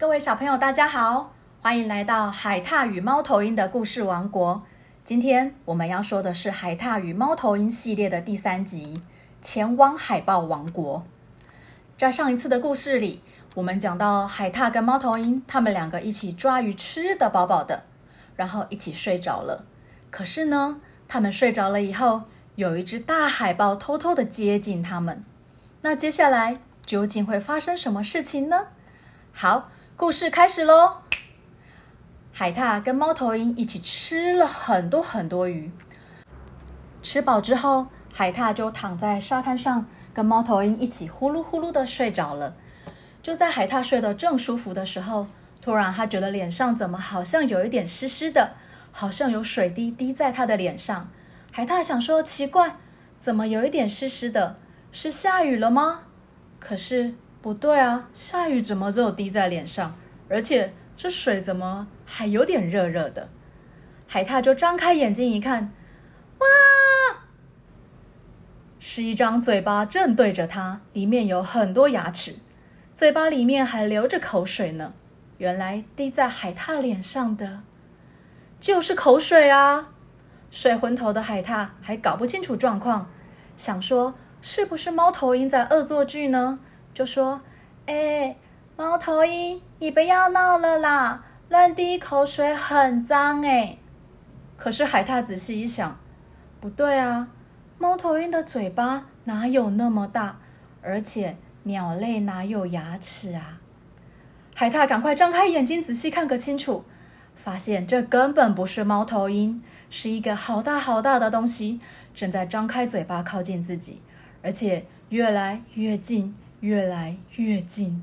各位小朋友，大家好，欢迎来到海獭与猫头鹰的故事王国。今天我们要说的是海獭与猫头鹰系列的第三集《前往海豹王国》。在上一次的故事里，我们讲到海獭跟猫头鹰，他们两个一起抓鱼，吃得饱饱的，然后一起睡着了。可是呢，他们睡着了以后，有一只大海豹偷偷的接近他们。那接下来究竟会发生什么事情呢？好。故事开始喽！海獭跟猫头鹰一起吃了很多很多鱼。吃饱之后，海獭就躺在沙滩上，跟猫头鹰一起呼噜呼噜的睡着了。就在海獭睡得正舒服的时候，突然他觉得脸上怎么好像有一点湿湿的，好像有水滴滴在他的脸上。海獭想说：奇怪，怎么有一点湿湿的？是下雨了吗？可是。不对啊，下雨怎么只有滴在脸上？而且这水怎么还有点热热的？海獭就张开眼睛一看，哇，是一张嘴巴正对着它，里面有很多牙齿，嘴巴里面还流着口水呢。原来滴在海獭脸上的就是口水啊！睡昏头的海獭还搞不清楚状况，想说是不是猫头鹰在恶作剧呢？就说：“哎，猫头鹰，你不要闹了啦！乱滴口水很脏哎。”可是海獭仔细一想，不对啊，猫头鹰的嘴巴哪有那么大？而且鸟类哪有牙齿啊？海獭赶快张开眼睛仔细看个清楚，发现这根本不是猫头鹰，是一个好大好大的东西，正在张开嘴巴靠近自己，而且越来越近。越来越近，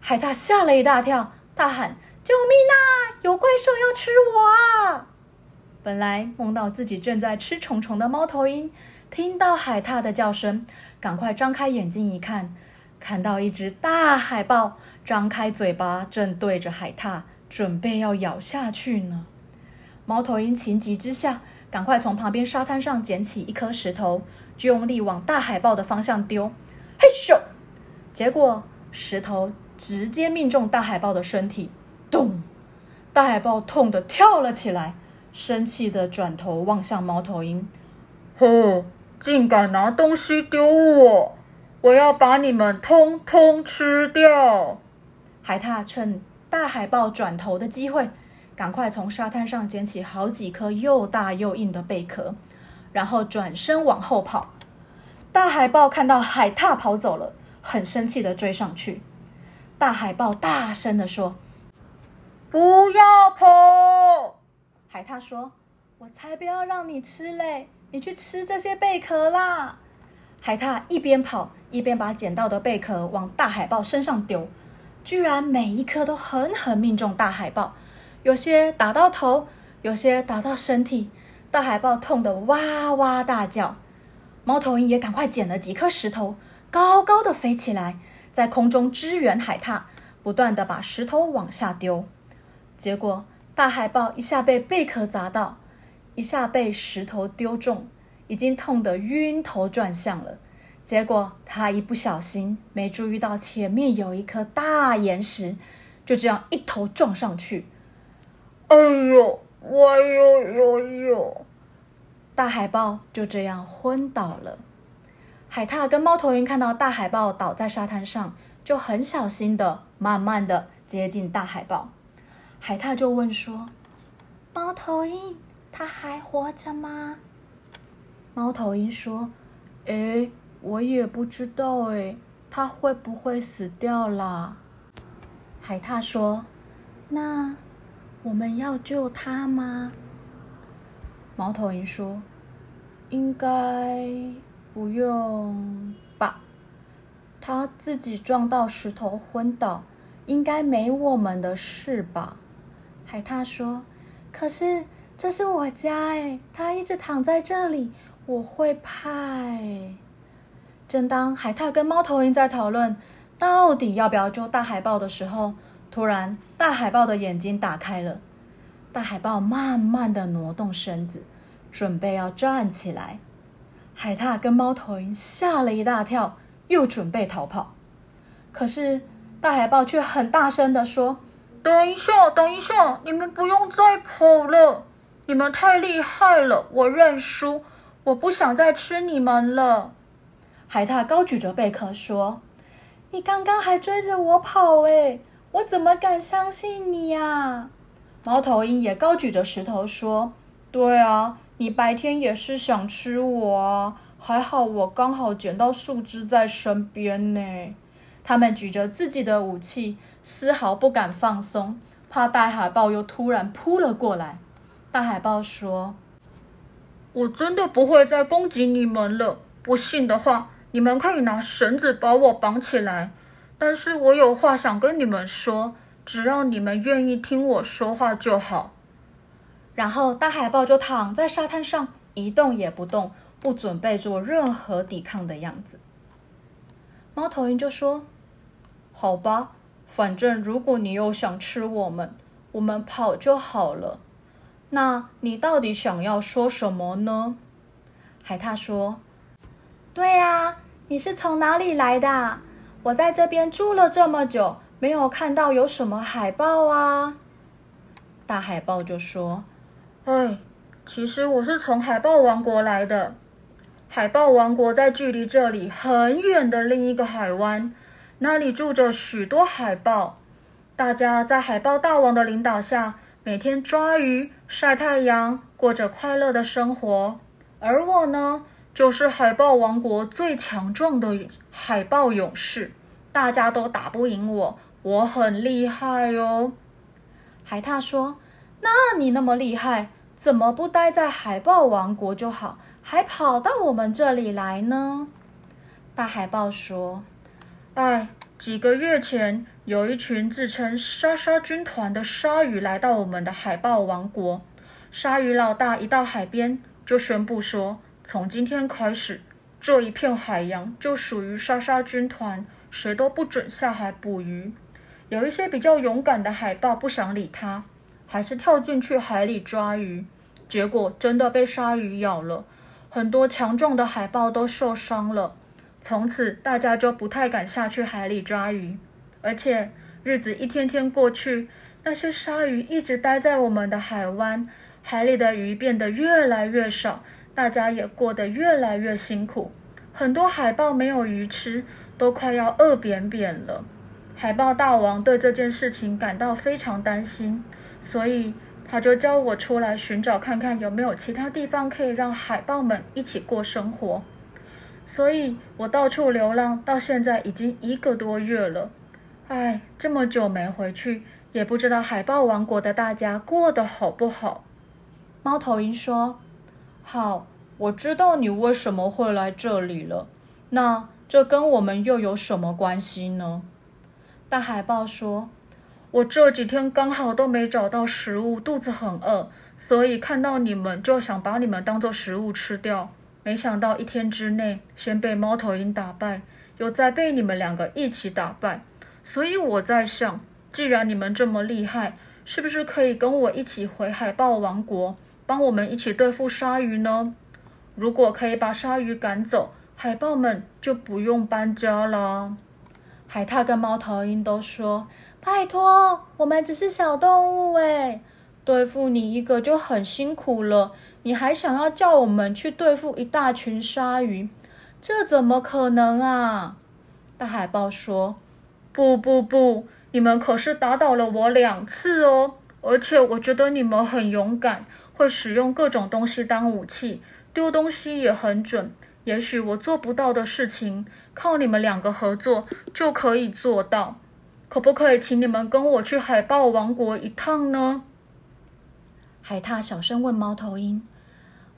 海獭吓了一大跳，大喊：“救命啊！有怪兽要吃我啊！”本来梦到自己正在吃虫虫的猫头鹰，听到海獭的叫声，赶快张开眼睛一看，看到一只大海豹张开嘴巴，正对着海獭，准备要咬下去呢。猫头鹰情急之下，赶快从旁边沙滩上捡起一颗石头，就用力往大海豹的方向丢。嘿咻！结果石头直接命中大海豹的身体，咚！大海豹痛得跳了起来，生气的转头望向猫头鹰：“哼，竟敢拿东西丢我！我要把你们通通吃掉！”海獭趁大海豹转头的机会，赶快从沙滩上捡起好几颗又大又硬的贝壳，然后转身往后跑。大海豹看到海獭跑走了。很生气的追上去，大海豹大声的说：“不要跑！”海獭说：“我才不要让你吃嘞，你去吃这些贝壳啦！”海獭一边跑一边把捡到的贝壳往大海豹身上丢，居然每一颗都狠狠命中大海豹，有些打到头，有些打到身体，大海豹痛得哇哇大叫。猫头鹰也赶快捡了几颗石头。高高的飞起来，在空中支援海獭，不断的把石头往下丢。结果大海豹一下被贝壳砸到，一下被石头丢中，已经痛得晕头转向了。结果他一不小心没注意到前面有一颗大岩石，就这样一头撞上去。哎呦，哎呦呦呦！大海豹就这样昏倒了。海獭跟猫头鹰看到大海豹倒在沙滩上，就很小心的、慢慢的接近大海豹。海獭就问说：“猫头鹰，它还活着吗？”猫头鹰说：“诶，我也不知道诶，它会不会死掉啦？”海獭说：“那我们要救它吗？”猫头鹰说：“应该。”不用吧，他自己撞到石头昏倒，应该没我们的事吧？海獭说：“可是这是我家诶，他一直躺在这里，我会怕诶。”正当海獭跟猫头鹰在讨论到底要不要救大海豹的时候，突然大海豹的眼睛打开了，大海豹慢慢的挪动身子，准备要站起来。海獭跟猫头鹰吓了一大跳，又准备逃跑。可是大海豹却很大声地说：“等一下，等一下，你们不用再跑了，你们太厉害了，我认输，我不想再吃你们了。”海獭高举着贝壳说：“你刚刚还追着我跑诶，我怎么敢相信你呀？”猫头鹰也高举着石头说：“对啊，你白天也是想吃我啊，还好我刚好捡到树枝在身边呢。”他们举着自己的武器，丝毫不敢放松，怕大海豹又突然扑了过来。大海豹说：“我真的不会再攻击你们了。不信的话，你们可以拿绳子把我绑起来。但是我有话想跟你们说。”只要你们愿意听我说话就好。然后大海豹就躺在沙滩上一动也不动，不准备做任何抵抗的样子。猫头鹰就说：“好吧，反正如果你又想吃我们，我们跑就好了。那你到底想要说什么呢？”海獭说：“对啊，你是从哪里来的？我在这边住了这么久。”没有看到有什么海豹啊！大海豹就说：“哎，其实我是从海豹王国来的。海豹王国在距离这里很远的另一个海湾，那里住着许多海豹。大家在海豹大王的领导下，每天抓鱼、晒太阳，过着快乐的生活。而我呢，就是海豹王国最强壮的海豹勇士，大家都打不赢我。”我很厉害哦，海獭说：“那你那么厉害，怎么不待在海豹王国就好，还跑到我们这里来呢？”大海豹说：“哎，几个月前，有一群自称鲨鲨军团的鲨鱼来到我们的海豹王国。鲨鱼老大一到海边，就宣布说：从今天开始，这一片海洋就属于鲨鲨军团，谁都不准下海捕鱼。”有一些比较勇敢的海豹不想理他，还是跳进去海里抓鱼，结果真的被鲨鱼咬了，很多强壮的海豹都受伤了。从此大家就不太敢下去海里抓鱼，而且日子一天天过去，那些鲨鱼一直待在我们的海湾，海里的鱼变得越来越少，大家也过得越来越辛苦，很多海豹没有鱼吃，都快要饿扁扁了。海豹大王对这件事情感到非常担心，所以他就叫我出来寻找看看有没有其他地方可以让海豹们一起过生活。所以我到处流浪，到现在已经一个多月了。哎，这么久没回去，也不知道海豹王国的大家过得好不好。猫头鹰说：“好，我知道你为什么会来这里了。那这跟我们又有什么关系呢？”大海豹说：“我这几天刚好都没找到食物，肚子很饿，所以看到你们就想把你们当做食物吃掉。没想到一天之内，先被猫头鹰打败，又再被你们两个一起打败。所以我在想，既然你们这么厉害，是不是可以跟我一起回海豹王国，帮我们一起对付鲨鱼呢？如果可以把鲨鱼赶走，海豹们就不用搬家了。”海獭跟猫头鹰都说：“拜托，我们只是小动物诶，对付你一个就很辛苦了，你还想要叫我们去对付一大群鲨鱼？这怎么可能啊？”大海豹说：“不不不，你们可是打倒了我两次哦，而且我觉得你们很勇敢，会使用各种东西当武器，丢东西也很准。”也许我做不到的事情，靠你们两个合作就可以做到。可不可以请你们跟我去海豹王国一趟呢？海獭小声问猫头鹰：“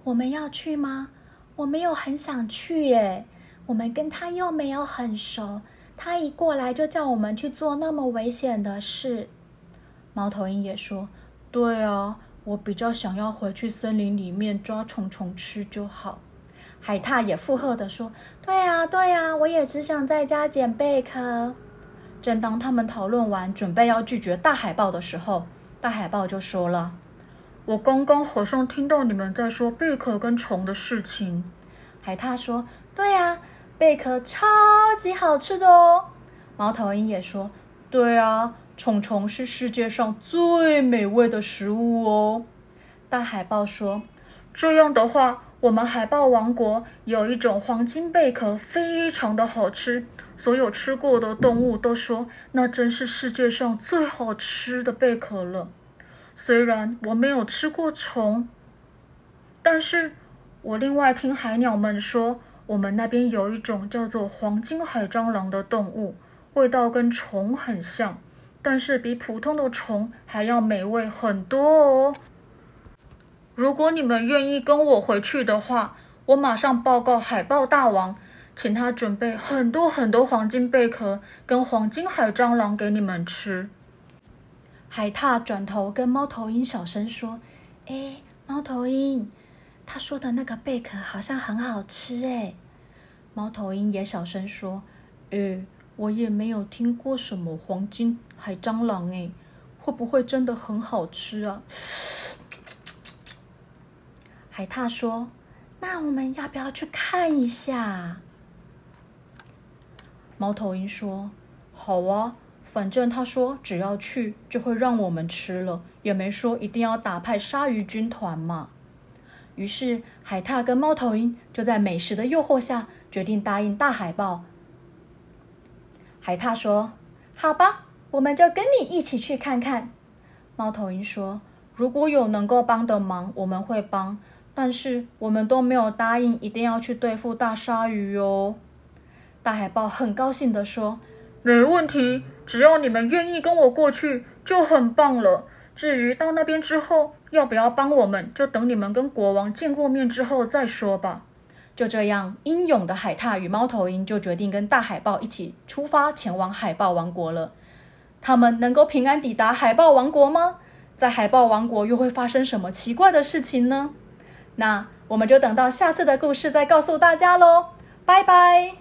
我们要去吗？我没有很想去耶。我们跟他又没有很熟，他一过来就叫我们去做那么危险的事。”猫头鹰也说：“对啊，我比较想要回去森林里面抓虫虫吃就好。”海獭也附和地说：“对呀，对呀，我也只想在家捡贝壳。”正当他们讨论完，准备要拒绝大海豹的时候，大海豹就说了：“我刚刚好像听到你们在说贝壳跟虫的事情。”海獭说：“对呀，贝壳超级好吃的哦。”猫头鹰也说：“对啊，虫虫是世界上最美味的食物哦。大海豹说：“这样的话，我们海豹王国有一种黄金贝壳，非常的好吃。所有吃过的动物都说，那真是世界上最好吃的贝壳了。虽然我没有吃过虫，但是我另外听海鸟们说，我们那边有一种叫做黄金海蟑螂的动物，味道跟虫很像，但是比普通的虫还要美味很多哦。”如果你们愿意跟我回去的话，我马上报告海豹大王，请他准备很多很多黄金贝壳跟黄金海蟑螂给你们吃。海獭转头跟猫头鹰小声说：“哎，猫头鹰，他说的那个贝壳好像很好吃哎。”猫头鹰也小声说：“哎，我也没有听过什么黄金海蟑螂哎，会不会真的很好吃啊？”海獭说：“那我们要不要去看一下？”猫头鹰说：“好啊，反正他说只要去就会让我们吃了，也没说一定要打派鲨鱼军团嘛。”于是海獭跟猫头鹰就在美食的诱惑下决定答应大海豹。海獭说：“好吧，我们就跟你一起去看看。”猫头鹰说：“如果有能够帮的忙，我们会帮。”但是我们都没有答应一定要去对付大鲨鱼哟。大海豹很高兴地说：“没问题，只要你们愿意跟我过去，就很棒了。至于到那边之后要不要帮我们，就等你们跟国王见过面之后再说吧。”就这样，英勇的海獭与猫头鹰就决定跟大海豹一起出发前往海豹王国了。他们能够平安抵达海豹王国吗？在海豹王国又会发生什么奇怪的事情呢？那我们就等到下次的故事再告诉大家喽，拜拜。